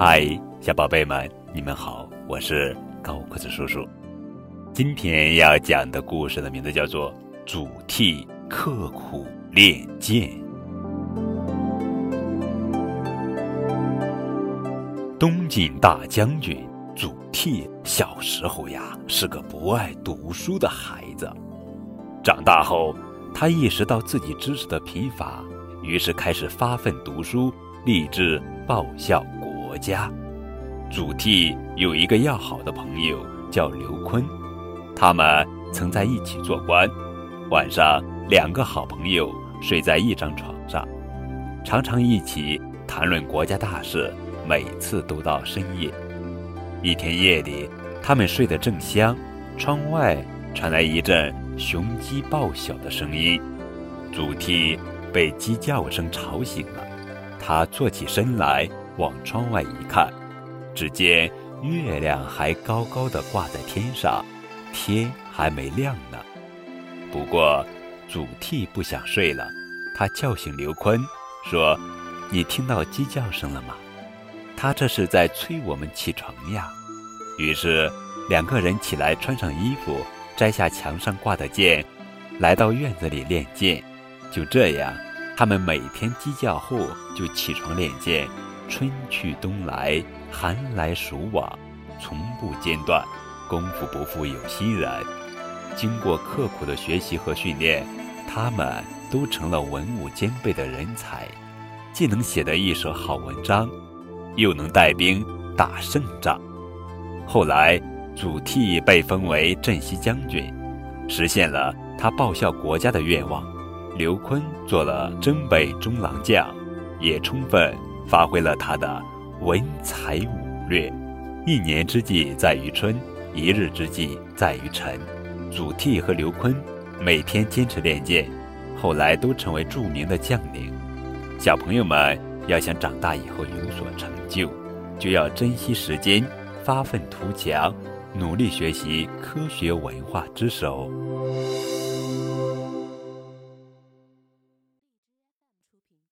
嗨，小宝贝们，你们好，我是高个子叔叔。今天要讲的故事的名字叫做《祖逖刻苦练剑》。东晋大将军祖逖小时候呀是个不爱读书的孩子，长大后他意识到自己知识的贫乏，于是开始发奋读书，立志报效国家。祖逖有一个要好的朋友叫刘琨。他们曾在一起做官，晚上两个好朋友睡在一张床上，常常一起谈论国家大事，每次都到深夜。一天夜里，他们睡得正香，窗外传来一阵雄鸡报晓的声音。祖逖被鸡叫声吵醒了，他坐起身来往窗外一看，只见月亮还高高的挂在天上。天还没亮呢，不过祖逖不想睡了，他叫醒刘琨，说：“你听到鸡叫声了吗？他这是在催我们起床呀。”于是两个人起来，穿上衣服，摘下墙上挂的剑，来到院子里练剑。就这样，他们每天鸡叫后就起床练剑，春去冬来，寒来暑往，从不间断。功夫不负有心人，经过刻苦的学习和训练，他们都成了文武兼备的人才，既能写得一手好文章，又能带兵打胜仗。后来，祖逖被封为镇西将军，实现了他报效国家的愿望。刘琨做了征北中郎将，也充分发挥了他的文才武略。一年之计在于春。一日之计在于晨，祖逖和刘琨每天坚持练剑，后来都成为著名的将领。小朋友们要想长大以后有所成就，就要珍惜时间，发愤图强，努力学习科学文化之手。